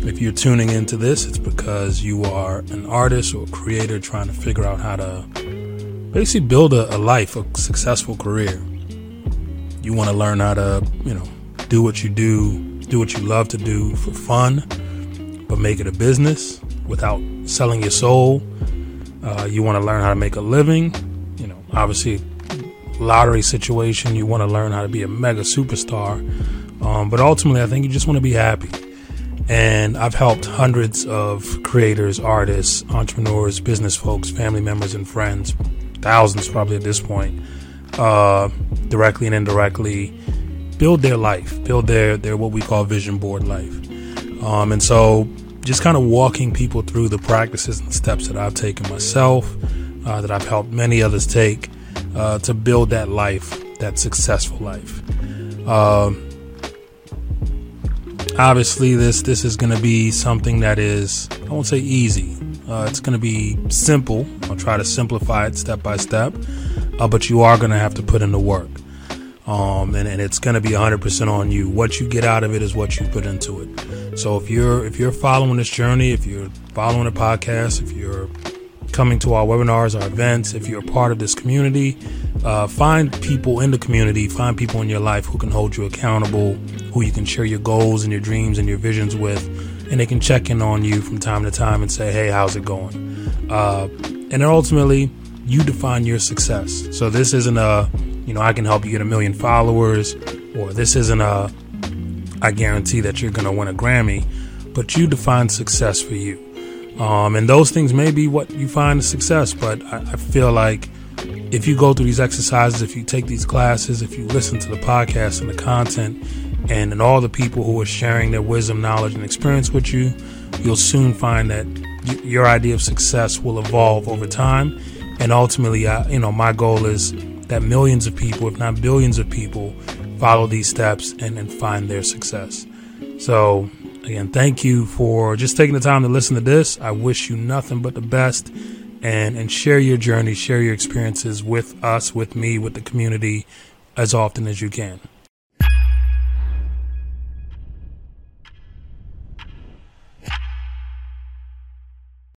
If you're tuning into this, it's because you are an artist or a creator trying to figure out how to basically build a, a life, a successful career. You want to learn how to, you know, do what you do, do what you love to do for fun, but make it a business without selling your soul. Uh, you want to learn how to make a living. You know, obviously, lottery situation. You want to learn how to be a mega superstar. Um, but ultimately, I think you just want to be happy. And I've helped hundreds of creators, artists, entrepreneurs, business folks, family members, and friends, thousands probably at this point, uh, directly and indirectly, build their life, build their, their what we call vision board life. Um, and so just kind of walking people through the practices and steps that I've taken myself, uh, that I've helped many others take uh, to build that life, that successful life. Um, obviously, this this is going to be something that is I won't say easy. Uh, it's going to be simple. I'll try to simplify it step by step, uh, but you are going to have to put in the work. Um, and, and it's going to be 100% on you. What you get out of it is what you put into it. So if you're if you're following this journey, if you're following the podcast, if you're coming to our webinars, our events, if you're a part of this community, uh, find people in the community, find people in your life who can hold you accountable, who you can share your goals and your dreams and your visions with, and they can check in on you from time to time and say, "Hey, how's it going?" Uh, and then ultimately, you define your success. So this isn't a you know, I can help you get a million followers, or this isn't a, I guarantee that you're going to win a Grammy, but you define success for you. Um, and those things may be what you find success, but I, I feel like if you go through these exercises, if you take these classes, if you listen to the podcast and the content, and, and all the people who are sharing their wisdom, knowledge, and experience with you, you'll soon find that y- your idea of success will evolve over time. And ultimately, I, you know, my goal is that millions of people, if not billions of people, follow these steps and, and find their success. So, again, thank you for just taking the time to listen to this. I wish you nothing but the best and, and share your journey, share your experiences with us, with me, with the community as often as you can.